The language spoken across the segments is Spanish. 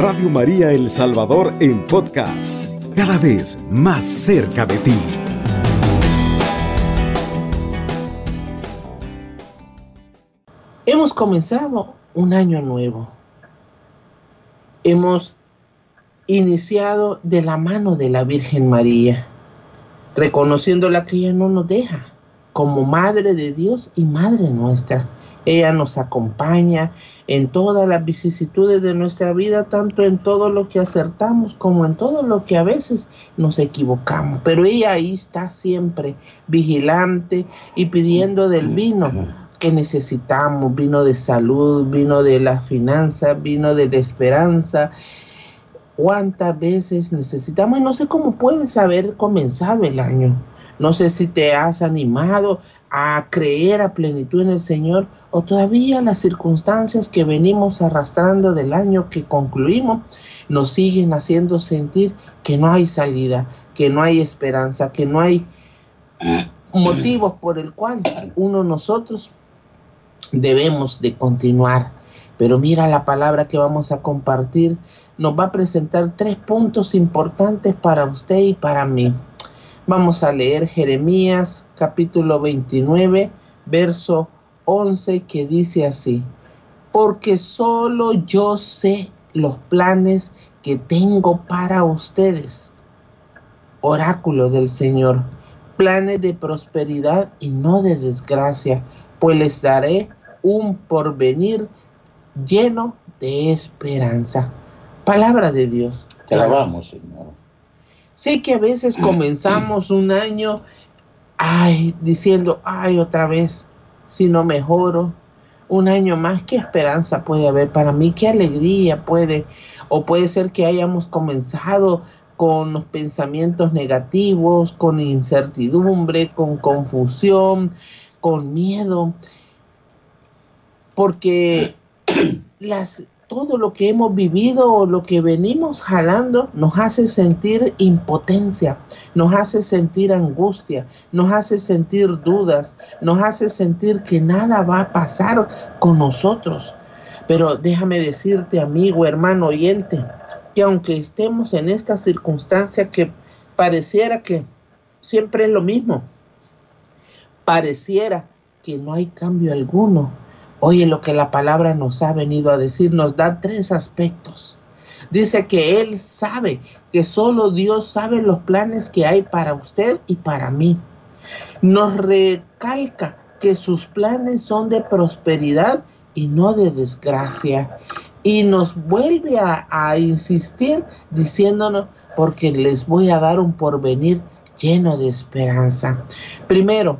Radio María El Salvador en podcast, cada vez más cerca de ti. Hemos comenzado un año nuevo. Hemos iniciado de la mano de la Virgen María, reconociéndola que ella no nos deja como Madre de Dios y Madre nuestra. Ella nos acompaña en todas las vicisitudes de nuestra vida, tanto en todo lo que acertamos como en todo lo que a veces nos equivocamos. Pero ella ahí está siempre vigilante y pidiendo del vino que necesitamos, vino de salud, vino de la finanza, vino de la esperanza. ¿Cuántas veces necesitamos? Y no sé cómo puedes haber comenzado el año. No sé si te has animado a creer a plenitud en el Señor o todavía las circunstancias que venimos arrastrando del año que concluimos nos siguen haciendo sentir que no hay salida, que no hay esperanza, que no hay motivos por el cual uno nosotros debemos de continuar. Pero mira la palabra que vamos a compartir, nos va a presentar tres puntos importantes para usted y para mí. Vamos a leer Jeremías capítulo 29, verso 11, que dice así, porque solo yo sé los planes que tengo para ustedes. Oráculo del Señor, planes de prosperidad y no de desgracia, pues les daré un porvenir lleno de esperanza. Palabra de Dios. Te alabamos, Señor. Sé que a veces comenzamos un año, ay, diciendo, ay, otra vez, si no mejoro, un año más, ¿qué esperanza puede haber para mí? ¿Qué alegría puede? O puede ser que hayamos comenzado con los pensamientos negativos, con incertidumbre, con confusión, con miedo, porque las todo lo que hemos vivido o lo que venimos jalando nos hace sentir impotencia, nos hace sentir angustia, nos hace sentir dudas, nos hace sentir que nada va a pasar con nosotros. Pero déjame decirte, amigo, hermano oyente, que aunque estemos en esta circunstancia que pareciera que siempre es lo mismo, pareciera que no hay cambio alguno, Oye lo que la palabra nos ha venido a decir, nos da tres aspectos. Dice que Él sabe, que solo Dios sabe los planes que hay para usted y para mí. Nos recalca que sus planes son de prosperidad y no de desgracia. Y nos vuelve a, a insistir diciéndonos, porque les voy a dar un porvenir lleno de esperanza. Primero,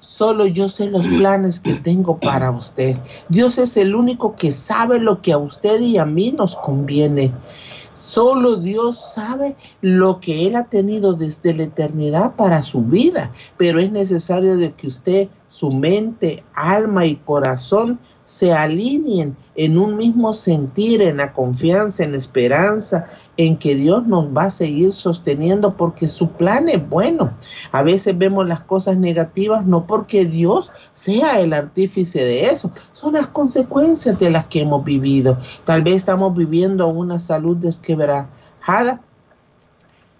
Solo yo sé los planes que tengo para usted. Dios es el único que sabe lo que a usted y a mí nos conviene. Solo Dios sabe lo que Él ha tenido desde la eternidad para su vida, pero es necesario de que usted, su mente, alma y corazón se alineen en un mismo sentir, en la confianza, en la esperanza, en que Dios nos va a seguir sosteniendo porque su plan es bueno. A veces vemos las cosas negativas no porque Dios sea el artífice de eso, son las consecuencias de las que hemos vivido. Tal vez estamos viviendo una salud desquebrajada.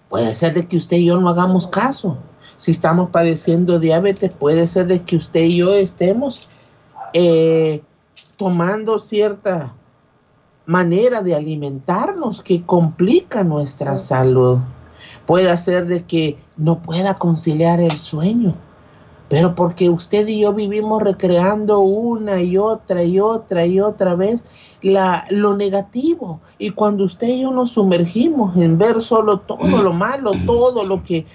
Puede ser de que usted y yo no hagamos caso. Si estamos padeciendo diabetes, puede ser de que usted y yo estemos eh, tomando cierta manera de alimentarnos que complica nuestra salud. Puede ser de que no pueda conciliar el sueño, pero porque usted y yo vivimos recreando una y otra y otra y otra vez la, lo negativo. Y cuando usted y yo nos sumergimos en ver solo todo lo malo, todo lo que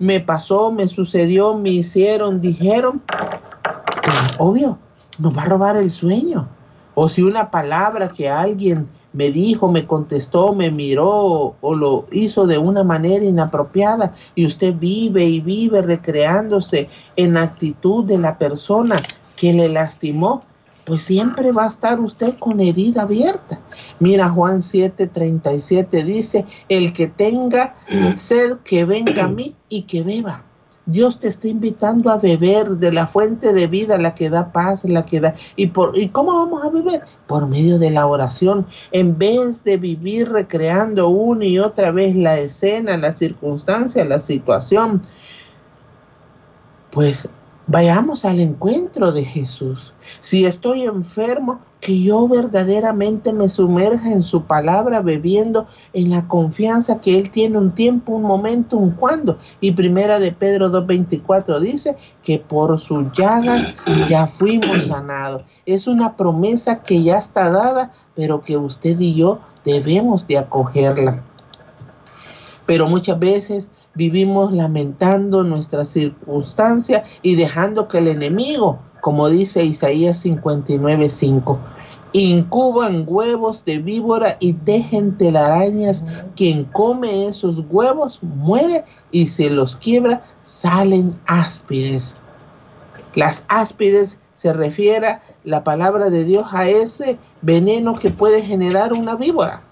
me pasó, me sucedió, me hicieron, dijeron, pues, obvio, nos va a robar el sueño. O si una palabra que alguien me dijo, me contestó, me miró o lo hizo de una manera inapropiada y usted vive y vive recreándose en actitud de la persona que le lastimó, pues siempre va a estar usted con herida abierta. Mira Juan 7:37 dice, el que tenga sed, que venga a mí y que beba. Dios te está invitando a beber de la fuente de vida, la que da paz, la que da... ¿Y, por, ¿Y cómo vamos a beber? Por medio de la oración. En vez de vivir recreando una y otra vez la escena, la circunstancia, la situación, pues vayamos al encuentro de Jesús. Si estoy enfermo, que yo verdaderamente me sumerja en su palabra, bebiendo en la confianza que Él tiene un tiempo, un momento, un cuando. Y primera de Pedro 2.24 dice que por sus llagas ya fuimos sanados. Es una promesa que ya está dada, pero que usted y yo debemos de acogerla. Pero muchas veces vivimos lamentando nuestra circunstancia y dejando que el enemigo como dice Isaías 59:5. Incuban huevos de víbora y dejen telarañas. Quien come esos huevos muere y se los quiebra salen áspides. Las áspides se refiere la palabra de Dios a ese veneno que puede generar una víbora.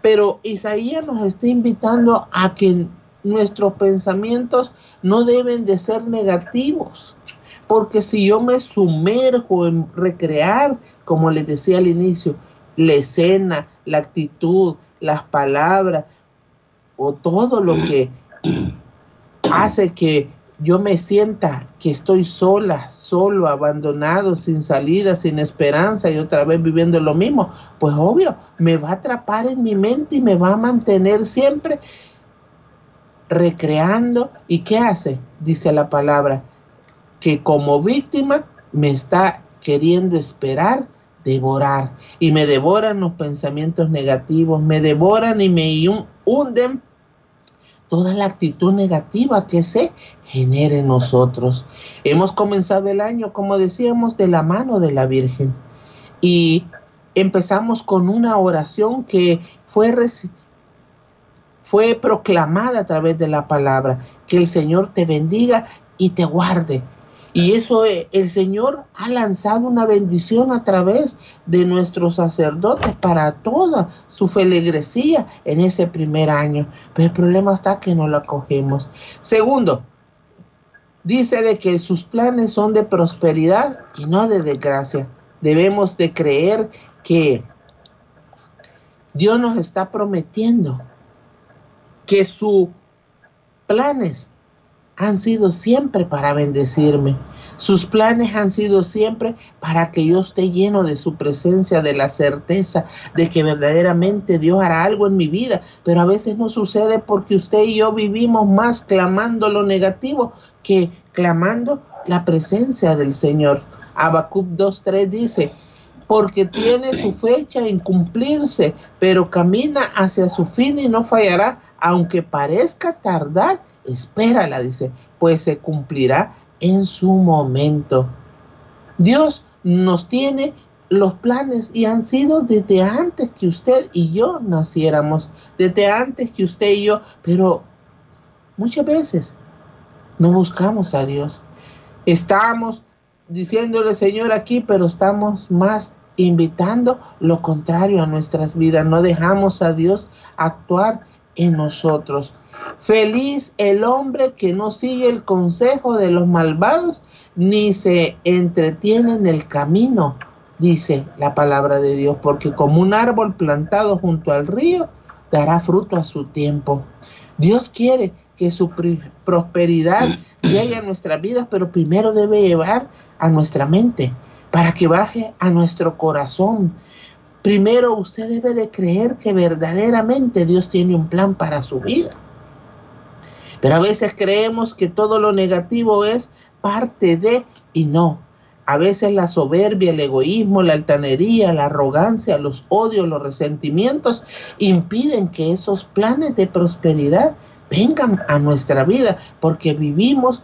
Pero Isaías nos está invitando a que nuestros pensamientos no deben de ser negativos porque si yo me sumerjo en recrear, como les decía al inicio, la escena, la actitud, las palabras o todo lo que hace que yo me sienta que estoy sola, solo, abandonado, sin salida, sin esperanza y otra vez viviendo lo mismo, pues obvio, me va a atrapar en mi mente y me va a mantener siempre recreando. ¿Y qué hace? Dice la palabra, que como víctima me está queriendo esperar devorar y me devoran los pensamientos negativos, me devoran y me hunden toda la actitud negativa que se genera en nosotros. Hemos comenzado el año, como decíamos, de la mano de la Virgen y empezamos con una oración que fue, fue proclamada a través de la palabra. Que el Señor te bendiga y te guarde y eso eh, el Señor ha lanzado una bendición a través de nuestros sacerdotes para toda su feligresía en ese primer año. Pero el problema está que no lo acogemos. Segundo, dice de que sus planes son de prosperidad y no de desgracia. Debemos de creer que Dios nos está prometiendo que sus planes han sido siempre para bendecirme. Sus planes han sido siempre para que yo esté lleno de su presencia, de la certeza de que verdaderamente Dios hará algo en mi vida. Pero a veces no sucede porque usted y yo vivimos más clamando lo negativo que clamando la presencia del Señor. Habacuc 2.3 dice, porque tiene su fecha en cumplirse, pero camina hacia su fin y no fallará, aunque parezca tardar espérala, dice, pues se cumplirá en su momento. Dios nos tiene los planes y han sido desde antes que usted y yo naciéramos, desde antes que usted y yo, pero muchas veces no buscamos a Dios. Estamos diciéndole Señor aquí, pero estamos más invitando lo contrario a nuestras vidas. No dejamos a Dios actuar en nosotros. Feliz el hombre que no sigue el consejo de los malvados, ni se entretiene en el camino, dice la palabra de Dios, porque como un árbol plantado junto al río, dará fruto a su tiempo. Dios quiere que su prosperidad llegue a nuestra vida, pero primero debe llevar a nuestra mente, para que baje a nuestro corazón. Primero usted debe de creer que verdaderamente Dios tiene un plan para su vida. Pero a veces creemos que todo lo negativo es parte de y no. A veces la soberbia, el egoísmo, la altanería, la arrogancia, los odios, los resentimientos impiden que esos planes de prosperidad vengan a nuestra vida porque vivimos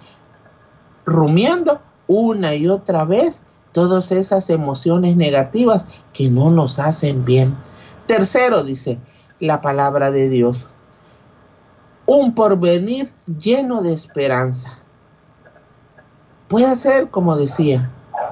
rumiando una y otra vez todas esas emociones negativas que no nos hacen bien. Tercero, dice la palabra de Dios, un porvenir lleno de esperanza. Puede ser, como decía,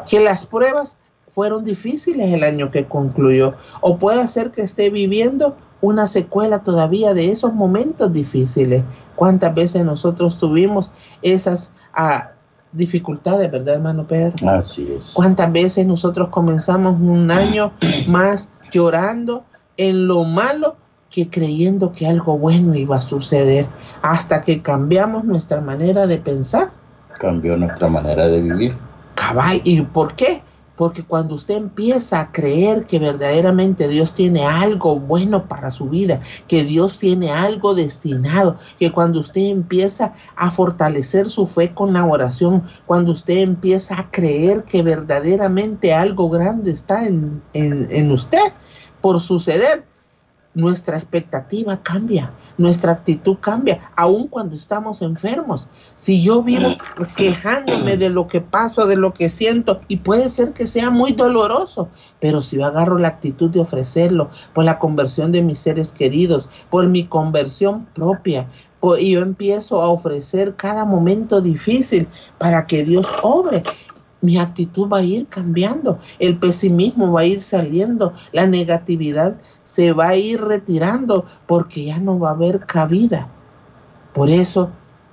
que las pruebas fueron difíciles el año que concluyó, o puede ser que esté viviendo una secuela todavía de esos momentos difíciles. ¿Cuántas veces nosotros tuvimos esas ah, dificultades, verdad, hermano Pedro? Así es. ¿Cuántas veces nosotros comenzamos un año más llorando en lo malo que creyendo que algo bueno iba a suceder hasta que cambiamos nuestra manera de pensar? Cambió nuestra manera de vivir. Cabal, ¿y por qué? Porque cuando usted empieza a creer que verdaderamente Dios tiene algo bueno para su vida, que Dios tiene algo destinado, que cuando usted empieza a fortalecer su fe con la oración, cuando usted empieza a creer que verdaderamente algo grande está en, en usted por suceder, nuestra expectativa cambia, nuestra actitud cambia, aun cuando estamos enfermos. Si yo vivo quejándome de lo que paso, de lo que siento, y puede ser que sea muy doloroso, pero si yo agarro la actitud de ofrecerlo por la conversión de mis seres queridos, por mi conversión propia, y yo empiezo a ofrecer cada momento difícil para que Dios obre, mi actitud va a ir cambiando, el pesimismo va a ir saliendo, la negatividad se va a ir retirando porque ya no va a haber cabida. Por eso,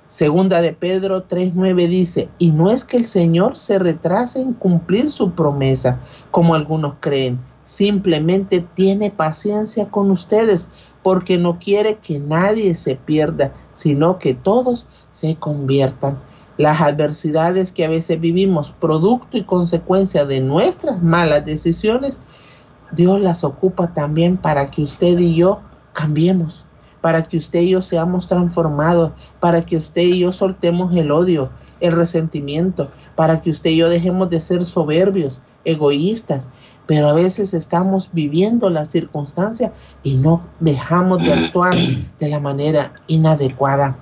segunda de Pedro 3.9 dice, y no es que el Señor se retrase en cumplir su promesa, como algunos creen, simplemente tiene paciencia con ustedes porque no quiere que nadie se pierda, sino que todos se conviertan. Las adversidades que a veces vivimos, producto y consecuencia de nuestras malas decisiones, Dios las ocupa también para que usted y yo cambiemos, para que usted y yo seamos transformados, para que usted y yo soltemos el odio, el resentimiento, para que usted y yo dejemos de ser soberbios, egoístas, pero a veces estamos viviendo la circunstancia y no dejamos de actuar de la manera inadecuada.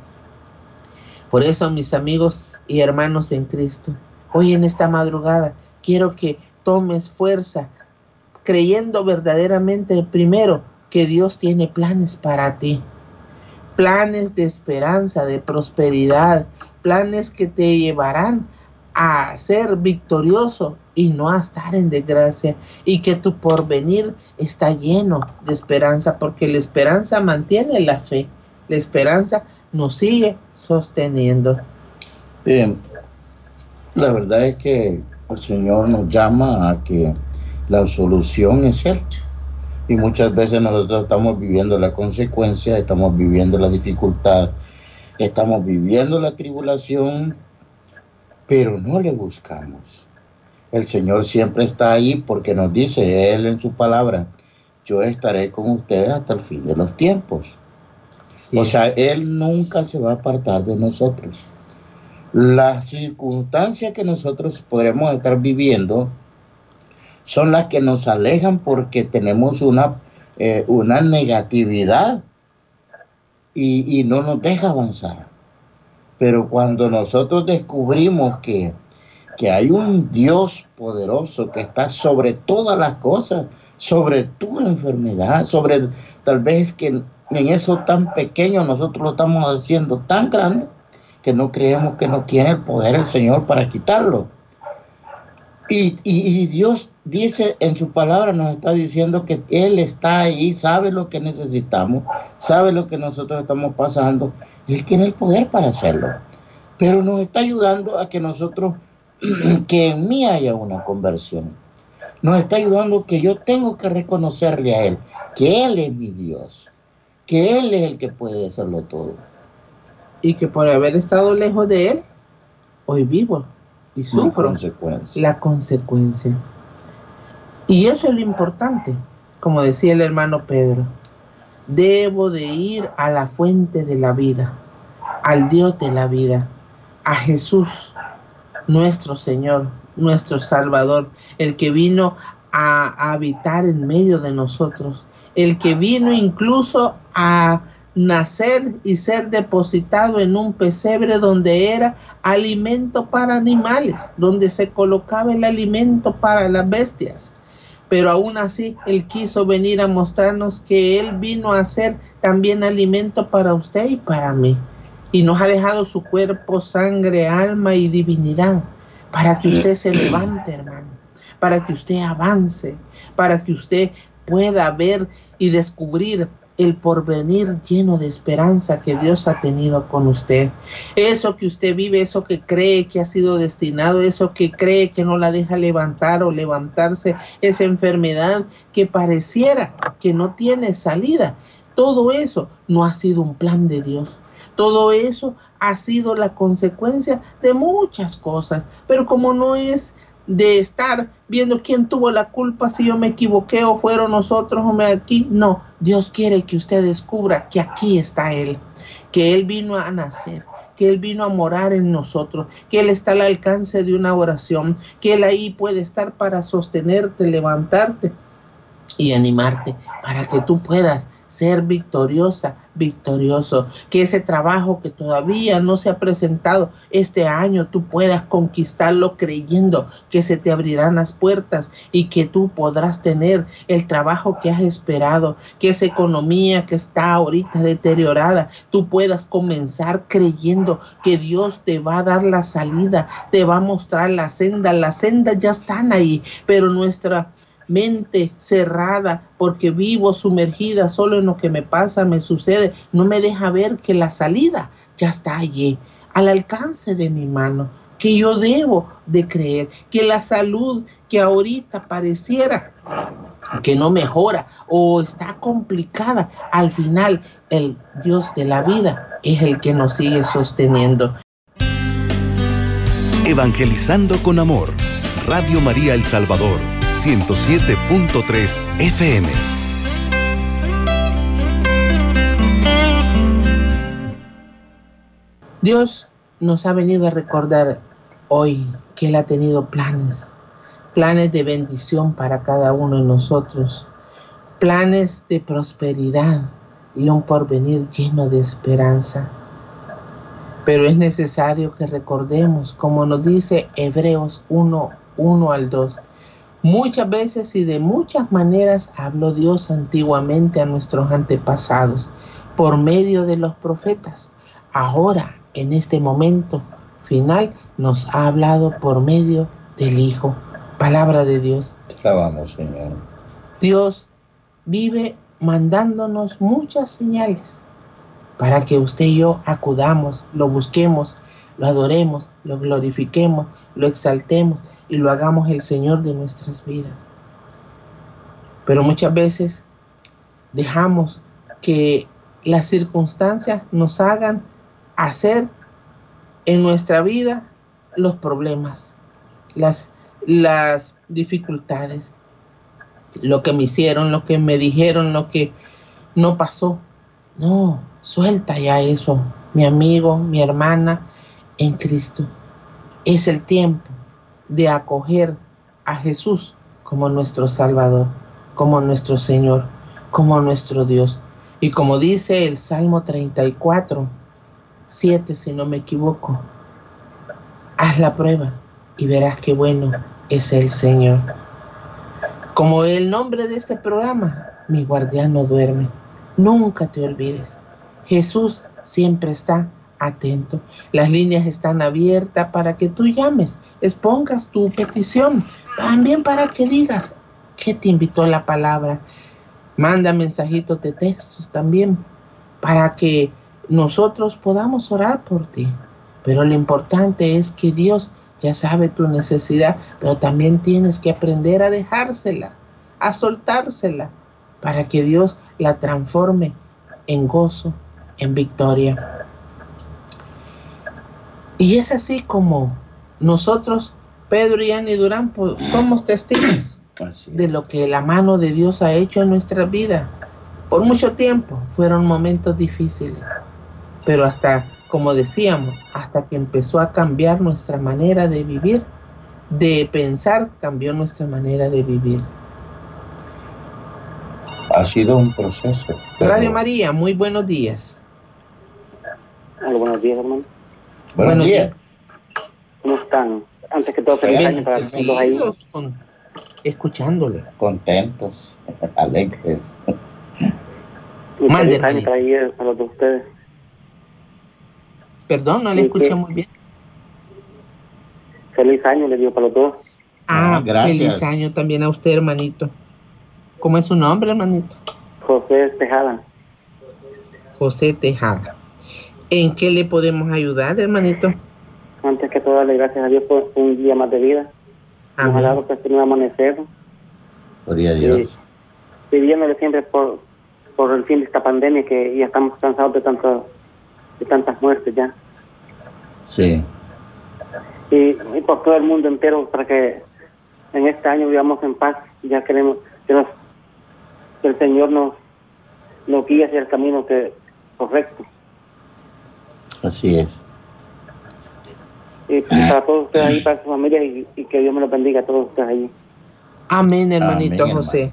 Por eso, mis amigos y hermanos en Cristo, hoy en esta madrugada quiero que tomes fuerza, creyendo verdaderamente primero que Dios tiene planes para ti. Planes de esperanza, de prosperidad, planes que te llevarán a ser victorioso y no a estar en desgracia y que tu porvenir está lleno de esperanza porque la esperanza mantiene la fe, la esperanza nos sigue sosteniendo. Bien, la verdad es que el Señor nos llama a que la solución es Él. Y muchas veces nosotros estamos viviendo la consecuencia, estamos viviendo la dificultad, estamos viviendo la tribulación, pero no le buscamos. El Señor siempre está ahí porque nos dice Él en su palabra, yo estaré con ustedes hasta el fin de los tiempos. O sea, Él nunca se va a apartar de nosotros. Las circunstancias que nosotros podremos estar viviendo son las que nos alejan porque tenemos una, eh, una negatividad y, y no nos deja avanzar. Pero cuando nosotros descubrimos que, que hay un Dios poderoso que está sobre todas las cosas, sobre tu enfermedad, sobre tal vez que en eso tan pequeño nosotros lo estamos haciendo tan grande que no creemos que no tiene el poder el Señor para quitarlo. Y, y, y Dios dice en su palabra, nos está diciendo que Él está ahí, sabe lo que necesitamos, sabe lo que nosotros estamos pasando, Él tiene el poder para hacerlo. Pero nos está ayudando a que nosotros, que en mí haya una conversión. Nos está ayudando que yo tengo que reconocerle a Él, que Él es mi Dios, que Él es el que puede hacerlo todo. Y que por haber estado lejos de Él, hoy vivo y sufro la consecuencia. Y eso es lo importante, como decía el hermano Pedro. Debo de ir a la fuente de la vida, al Dios de la vida, a Jesús, nuestro Señor, nuestro Salvador, el que vino a, habitar en medio de nosotros, el que vino incluso a nacer y ser depositado en un pesebre donde era alimento para animales, donde se colocaba el alimento para las bestias pero aún así Él quiso venir a mostrarnos que Él vino a ser también alimento para usted y para mí. Y nos ha dejado su cuerpo, sangre, alma y divinidad para que usted se levante, hermano, para que usted avance, para que usted pueda ver y descubrir el porvenir lleno de esperanza que Dios ha tenido con usted. Eso que usted vive, eso que cree que ha sido destinado, eso que cree que no la deja levantar o levantarse, esa enfermedad que pareciera que no tiene salida. Todo eso no ha sido un plan de Dios. Todo eso ha sido la consecuencia de muchas cosas, pero como no es de estar viendo quién tuvo la culpa, si yo me equivoqué o fueron nosotros o me aquí. No, Dios quiere que usted descubra que aquí está Él, que Él vino a nacer, que Él vino a morar en nosotros, que Él está al alcance de una oración, que Él ahí puede estar para sostenerte, levantarte y animarte, para que tú puedas ser victoriosa, victorioso, que ese trabajo que todavía no se ha presentado este año, tú puedas conquistarlo creyendo que se te abrirán las puertas y que tú podrás tener el trabajo que has esperado, que esa economía que está ahorita deteriorada, tú puedas comenzar creyendo que Dios te va a dar la salida, te va a mostrar la senda, las sendas ya están ahí, pero nuestra mente cerrada porque vivo sumergida solo en lo que me pasa, me sucede, no me deja ver que la salida ya está allí, al alcance de mi mano, que yo debo de creer, que la salud que ahorita pareciera que no mejora o está complicada, al final el Dios de la vida es el que nos sigue sosteniendo. Evangelizando con amor, Radio María El Salvador 107.3 FM. Dios nos ha venido a recordar hoy que Él ha tenido planes, planes de bendición para cada uno de nosotros, planes de prosperidad y un porvenir lleno de esperanza. Pero es necesario que recordemos, como nos dice Hebreos 1, 1 al 2, Muchas veces y de muchas maneras habló Dios antiguamente a nuestros antepasados por medio de los profetas. Ahora, en este momento final, nos ha hablado por medio del Hijo. Palabra de Dios. Alabamos, Señor. Dios vive mandándonos muchas señales para que usted y yo acudamos, lo busquemos, lo adoremos, lo glorifiquemos, lo exaltemos y lo hagamos el Señor de nuestras vidas. Pero muchas veces dejamos que las circunstancias nos hagan hacer en nuestra vida los problemas, las, las dificultades, lo que me hicieron, lo que me dijeron, lo que no pasó. No, suelta ya eso, mi amigo, mi hermana, en Cristo. Es el tiempo de acoger a Jesús como nuestro Salvador, como nuestro Señor, como nuestro Dios. Y como dice el Salmo 34, 7 si no me equivoco, haz la prueba y verás qué bueno es el Señor. Como el nombre de este programa, mi guardián no duerme. Nunca te olvides. Jesús siempre está atento. Las líneas están abiertas para que tú llames expongas tu petición, también para que digas que te invitó la palabra. Manda mensajitos de textos también para que nosotros podamos orar por ti. Pero lo importante es que Dios ya sabe tu necesidad, pero también tienes que aprender a dejársela, a soltársela, para que Dios la transforme en gozo, en victoria. Y es así como nosotros, Pedro y Annie Durán, pues, somos testigos de lo que la mano de Dios ha hecho en nuestra vida. Por mucho tiempo fueron momentos difíciles, pero hasta, como decíamos, hasta que empezó a cambiar nuestra manera de vivir, de pensar, cambió nuestra manera de vivir. Ha sido un proceso. Radio María, muy buenos días. buenos días, hermano. Buenos, días. ¿Cómo están? Antes que todo, feliz año para todos ahí. escuchándole. Contentos, alegres. Feliz año para ahí a los de ustedes. Perdón, no le escuché muy bien. Feliz año le digo para los dos. Ah, ah gracias. Feliz año también a usted, hermanito. ¿Cómo es su nombre, hermanito? José Tejada. José Tejada. ¿En qué le podemos ayudar, hermanito? Antes que todo, darle gracias a Dios por un día más de vida. Nos ha Amén. dado este nuevo amanecer. Gloria a Dios. Pidiéndole siempre por, por el fin de esta pandemia que ya estamos cansados de, tanto, de tantas muertes ya. Sí. Y, y por todo el mundo entero para que en este año vivamos en paz. Ya queremos que, nos- que el Señor nos, nos guíe hacia el camino que correcto. Así es. Y para todos ustedes ahí, para su familia, y, y que Dios me los bendiga a todos ustedes ahí. Amén, hermanito Amén, José.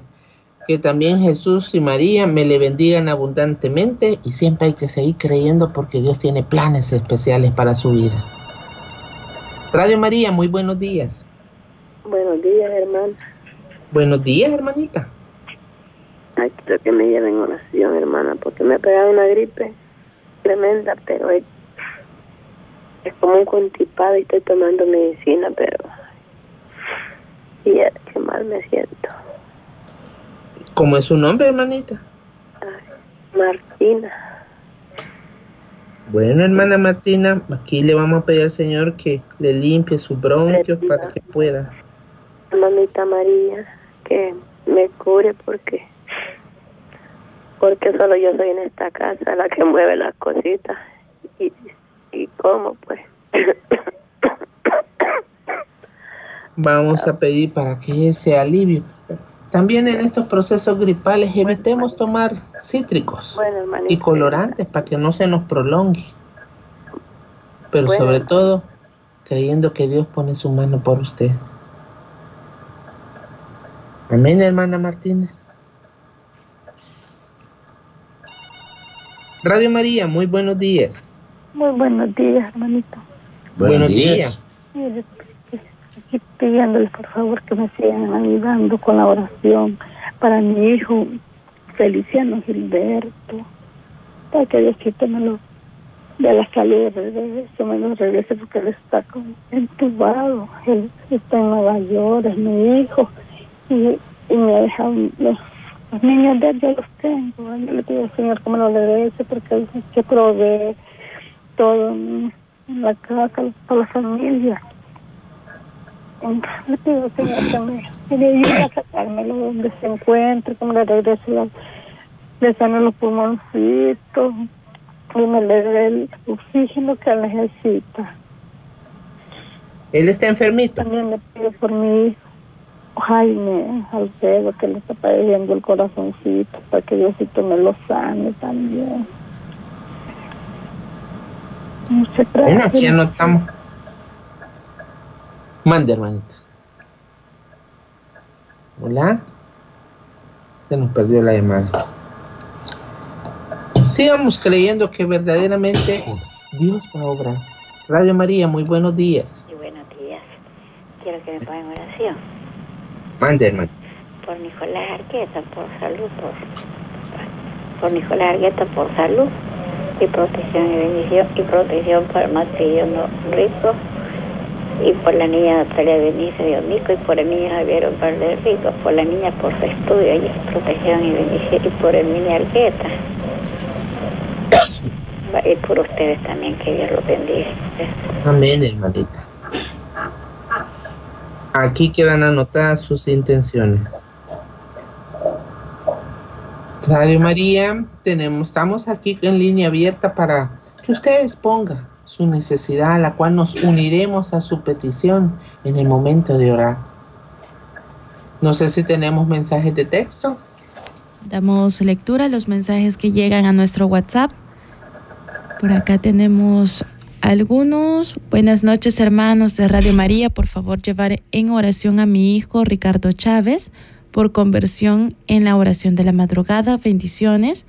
Que también Jesús y María me le bendigan abundantemente y siempre hay que seguir creyendo porque Dios tiene planes especiales para su vida. Radio María, muy buenos días. Buenos días, hermano. Buenos días, hermanita. Ay, quiero que me lleven oración, hermana, porque me ha pegado una gripe tremenda, pero es, como un constipado y estoy tomando medicina, pero... Y ya, qué mal me siento. ¿Cómo es su nombre, hermanita? Martina, Bueno, hermana Martina, aquí le vamos a pedir al Señor que le limpie sus bronquios para que pueda. mamita María, que me cure porque... Porque solo yo soy en esta casa la que mueve las cositas. Y, y cómo, Vamos a pedir para que ese alivio. También en estos procesos gripales evitemos tomar cítricos bueno, y colorantes para que no se nos prolongue. Pero Bueno. sobre todo creyendo que Dios pone su mano por usted. Amén, hermana Martínez. Radio María, muy buenos días. Muy buenos días, hermanito. Buenos días. Mire, aquí pidiéndoles por favor que me sigan ayudando con la oración para mi hijo Feliciano Gilberto, para que Diosito me lo de la salud regreso, me lo regrese porque él está como entubado, él está en Nueva York, es mi hijo, y, y me ha dejado los, los niños de él, los tengo, yo le pido al Señor que me lo regrese porque él que provee todo en, la casa para la familia. Le pido Señor que me, que me ayude a sacármelo donde se encuentre, que me le regrese la, le sane los pulmoncitos y me le dé el oxígeno que necesita. Él está enfermito. También le pido por mi hijo Jaime Alfredo que le está padeciendo el corazoncito para que Diosito me lo sane también. Muchas Bueno, gracias. aquí anotamos. Mande, hermanita. Hola. Se nos perdió la llamada. Sigamos creyendo que verdaderamente Dios va a obrar. Radio María, muy buenos días. Y buenos días. Quiero que me pongan oración Mande, hermano. por Nicolás Argueta, por salud, por, por Nicolás Argueta, por salud y protección y bendición, y protección para Matrillo no Rico, y por la niña Natalia Benicio de Onico, y por el niño Javier Valde Rico, por la niña por su estudio, y protección y bendición, y por el niño Argueta. Y por ustedes también, que Dios los bendiga. Amén, hermanita. Aquí quedan anotadas sus intenciones. Radio María, tenemos, estamos aquí en línea abierta para que ustedes pongan su necesidad, a la cual nos uniremos a su petición en el momento de orar. No sé si tenemos mensajes de texto. Damos lectura a los mensajes que llegan a nuestro WhatsApp. Por acá tenemos algunos. Buenas noches, hermanos de Radio María. Por favor, llevar en oración a mi hijo Ricardo Chávez por conversión en la oración de la madrugada. Bendiciones.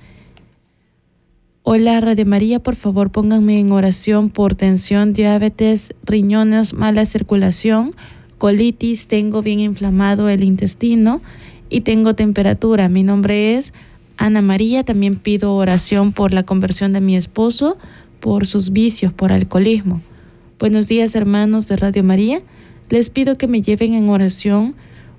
Hola, Radio María. Por favor, pónganme en oración por tensión, diabetes, riñones, mala circulación, colitis. Tengo bien inflamado el intestino y tengo temperatura. Mi nombre es Ana María. También pido oración por la conversión de mi esposo, por sus vicios, por alcoholismo. Buenos días, hermanos de Radio María. Les pido que me lleven en oración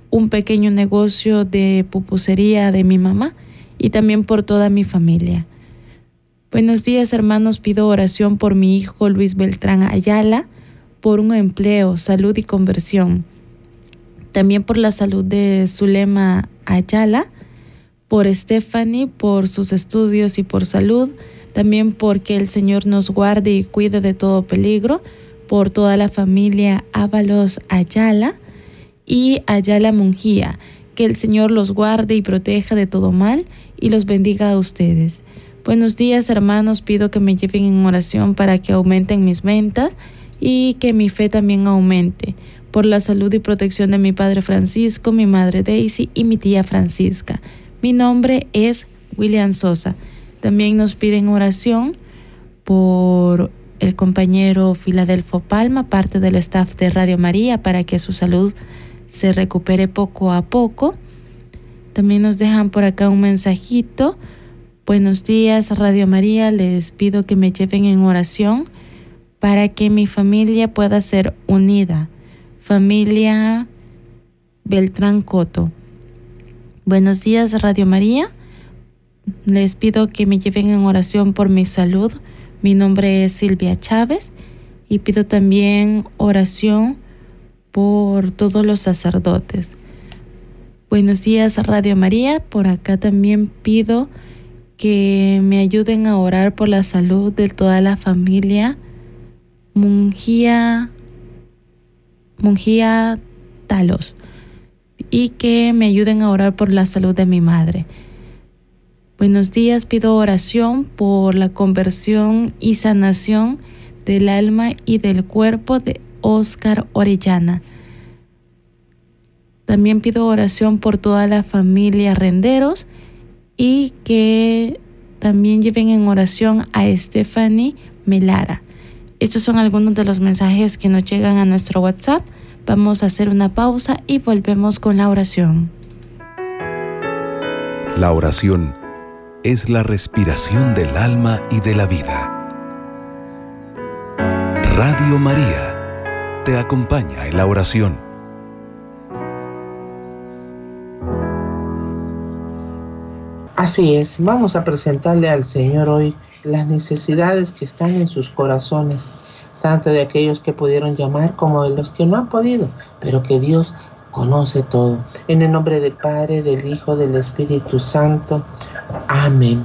un pequeño negocio de pupusería de mi mamá y también por toda mi familia. Buenos días hermanos, pido oración por mi hijo Luis Beltrán Ayala, por un empleo, salud y conversión. También por la salud de Zulema Ayala, por Stephanie, por sus estudios y por salud. También porque el Señor nos guarde y cuide de todo peligro. Por toda la familia Ábalos Ayala y Ayala Mungía. Que el Señor los guarde y proteja de todo mal y los bendiga a ustedes. Buenos días hermanos, pido que me lleven en oración para que aumenten mis ventas y que mi fe también aumente por la salud y protección de mi padre Francisco, mi madre Daisy y mi tía Francisca. Mi nombre es William Sosa. También nos piden oración por el compañero Filadelfo Palma, parte del staff de Radio María, para que su salud se recupere poco a poco. También nos dejan por acá un mensajito. Buenos días, Radio María. Les pido que me lleven en oración para que mi familia pueda ser unida familia Beltrán Coto. Buenos días, Radio María. Les pido que me lleven en oración por mi salud. Mi nombre es Silvia Chávez y pido también oración por todos los sacerdotes. Buenos días, Radio María. Por acá también pido que me ayuden a orar por la salud de toda la familia Mungía Mungía Talos y que me ayuden a orar por la salud de mi madre. Buenos días, pido oración por la conversión y sanación del alma y del cuerpo de Oscar Orellana. También pido oración por toda la familia Renderos y que también lleven en oración a Stephanie Melara. Estos son algunos de los mensajes que nos llegan a nuestro WhatsApp. Vamos a hacer una pausa y volvemos con la oración. La oración es la respiración del alma y de la vida. Radio María te acompaña en la oración. Así es, vamos a presentarle al Señor hoy las necesidades que están en sus corazones, tanto de aquellos que pudieron llamar como de los que no han podido, pero que Dios conoce todo. En el nombre del Padre, del Hijo, del Espíritu Santo. Amén.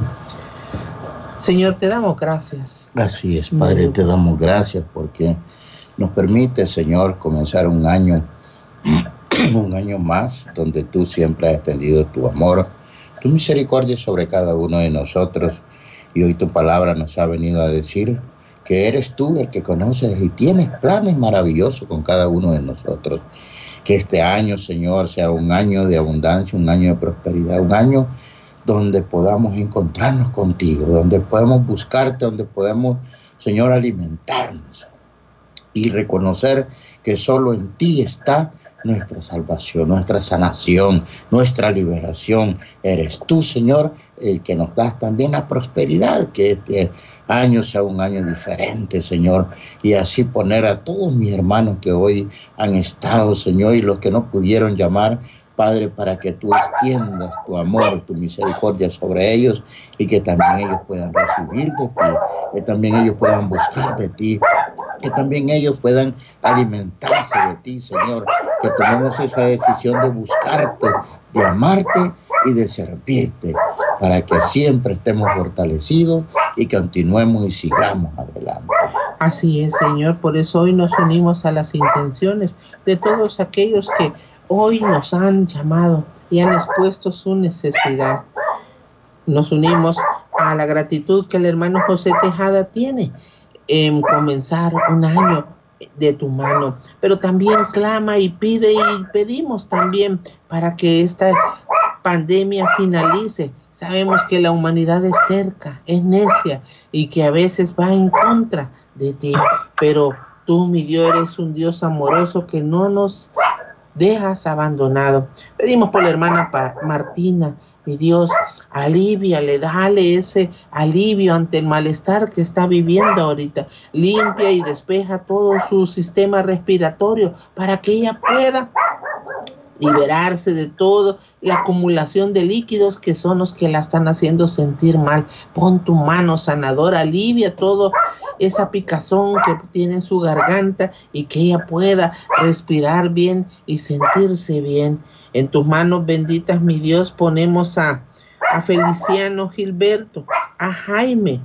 Señor, te damos gracias. Así es, Padre, te damos gracias porque nos permite, Señor, comenzar un año, un año más, donde tú siempre has extendido tu amor, tu misericordia sobre cada uno de nosotros y hoy tu palabra nos ha venido a decir que eres tú el que conoces y tienes planes maravillosos con cada uno de nosotros. Que este año, Señor, sea un año de abundancia, un año de prosperidad, un año donde podamos encontrarnos contigo, donde podemos buscarte, donde podemos, Señor, alimentarnos y reconocer que solo en ti está nuestra salvación, nuestra sanación, nuestra liberación. Eres tú, Señor, el que nos das también la prosperidad, que este año sea un año diferente, Señor, y así poner a todos mis hermanos que hoy han estado, Señor, y los que no pudieron llamar, Padre, para que tú extiendas tu amor, tu misericordia sobre ellos y que también ellos puedan recibir de ti, que también ellos puedan buscar de ti, que también ellos puedan alimentarse de ti, Señor, que tomemos esa decisión de buscarte, de amarte y de servirte, para que siempre estemos fortalecidos y continuemos y sigamos adelante. Así es, Señor, por eso hoy nos unimos a las intenciones de todos aquellos que hoy nos han llamado y han expuesto su necesidad. Nos unimos a la gratitud que el hermano José Tejada tiene en comenzar un año de tu mano, pero también clama y pide y pedimos también para que esta pandemia finalice. Sabemos que la humanidad es terca, es necia y que a veces va en contra de ti, pero tú, mi Dios, eres un Dios amoroso que no nos dejas abandonado. Pedimos por la hermana Martina, mi Dios, aliviale, dale ese alivio ante el malestar que está viviendo ahorita. Limpia y despeja todo su sistema respiratorio para que ella pueda liberarse de todo la acumulación de líquidos que son los que la están haciendo sentir mal. Pon tu mano sanadora, alivia todo esa picazón que tiene en su garganta y que ella pueda respirar bien y sentirse bien. En tus manos benditas, mi Dios, ponemos a, a Feliciano Gilberto, a Jaime,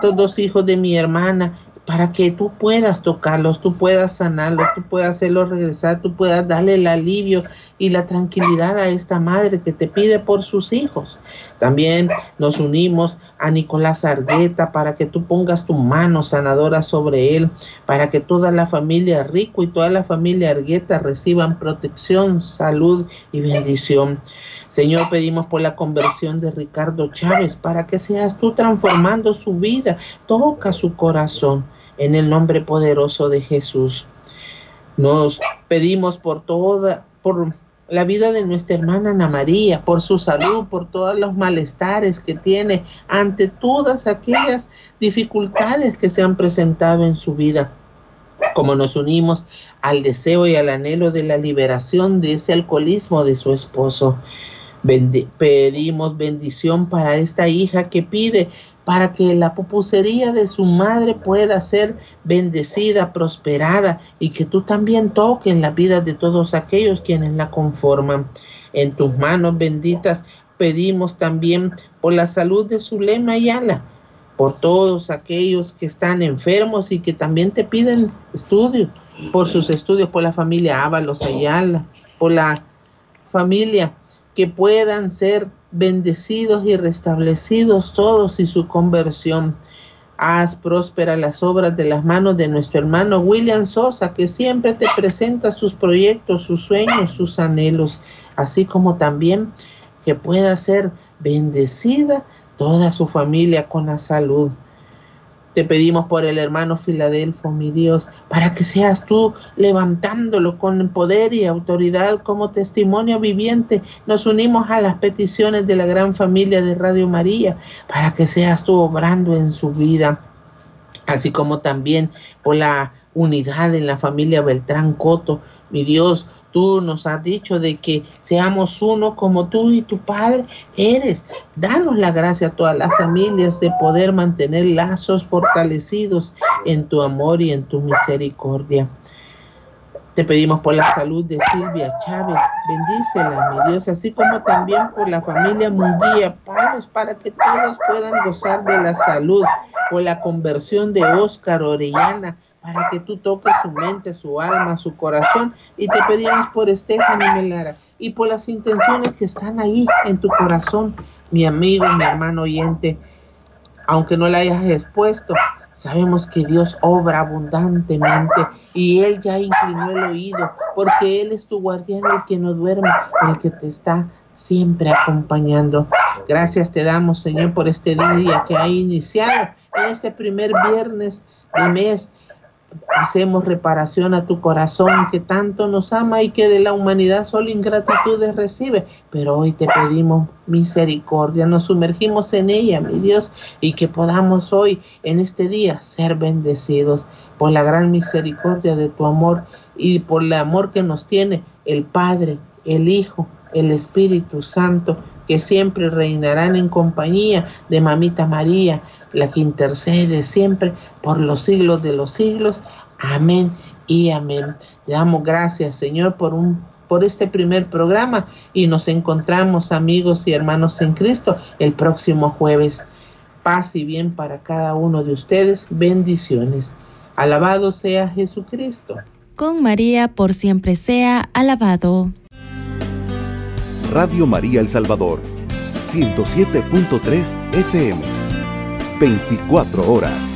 todos hijos de mi hermana, para que tú puedas tocarlos, tú puedas sanarlos, tú puedas hacerlos regresar, tú puedas darle el alivio y la tranquilidad a esta madre que te pide por sus hijos. También nos unimos a Nicolás Argueta para que tú pongas tu mano sanadora sobre él, para que toda la familia Rico y toda la familia Argueta reciban protección, salud y bendición. Señor, pedimos por la conversión de Ricardo Chávez para que seas tú transformando su vida. Toca su corazón en el nombre poderoso de Jesús. Nos pedimos por toda, por la vida de nuestra hermana Ana María, por su salud, por todos los malestares que tiene ante todas aquellas dificultades que se han presentado en su vida como nos unimos al deseo y al anhelo de la liberación de ese alcoholismo de su esposo pedimos bendición para esta hija que pide para que la pupusería de su madre pueda ser bendecida, prosperada y que tú también toques la vida de todos aquellos quienes la conforman. En tus manos benditas pedimos también por la salud de Zulema Ayala, por todos aquellos que están enfermos y que también te piden estudios, por sus estudios, por la familia Ábalos Ayala, por la familia que puedan ser bendecidos y restablecidos todos y su conversión. Haz próspera las obras de las manos de nuestro hermano William Sosa, que siempre te presenta sus proyectos, sus sueños, sus anhelos, así como también que pueda ser bendecida toda su familia con la salud. Te pedimos por el hermano Filadelfo, mi Dios, para que seas tú levantándolo con poder y autoridad como testimonio viviente. Nos unimos a las peticiones de la gran familia de Radio María, para que seas tú obrando en su vida, así como también por la unidad en la familia Beltrán Coto. Mi Dios, Tú nos has dicho de que seamos uno como tú y tu Padre eres. Danos la gracia a todas las familias de poder mantener lazos fortalecidos en tu amor y en tu misericordia. Te pedimos por la salud de Silvia Chávez, bendícela, mi Dios, así como también por la familia Munguía, Padres, para que todos puedan gozar de la salud, por la conversión de Óscar Orellana, para que tú toques su mente, su alma, su corazón. Y te pedimos por Stephanie Melara y por las intenciones que están ahí en tu corazón, mi amigo, mi hermano oyente. Aunque no la hayas expuesto, sabemos que Dios obra abundantemente y Él ya inclinó el oído, porque Él es tu guardián, el que no duerme, el que te está siempre acompañando. Gracias te damos, Señor, por este día que ha iniciado en este primer viernes de mes hacemos reparación a tu corazón que tanto nos ama y que de la humanidad solo ingratitudes recibe. Pero hoy te pedimos misericordia, nos sumergimos en ella, mi Dios, y que podamos hoy, en este día, ser bendecidos por la gran misericordia de tu amor y por el amor que nos tiene el Padre, el Hijo, el Espíritu Santo, que siempre reinarán en compañía de Mamita María, la que intercede siempre por los siglos de los siglos. Amén y amén. Le damos gracias, Señor, por un por este primer programa y nos encontramos amigos y hermanos en Cristo el próximo jueves. Paz y bien para cada uno de ustedes. Bendiciones. Alabado sea Jesucristo. Con María por siempre sea alabado. Radio María El Salvador, 107.3 FM. 24 horas.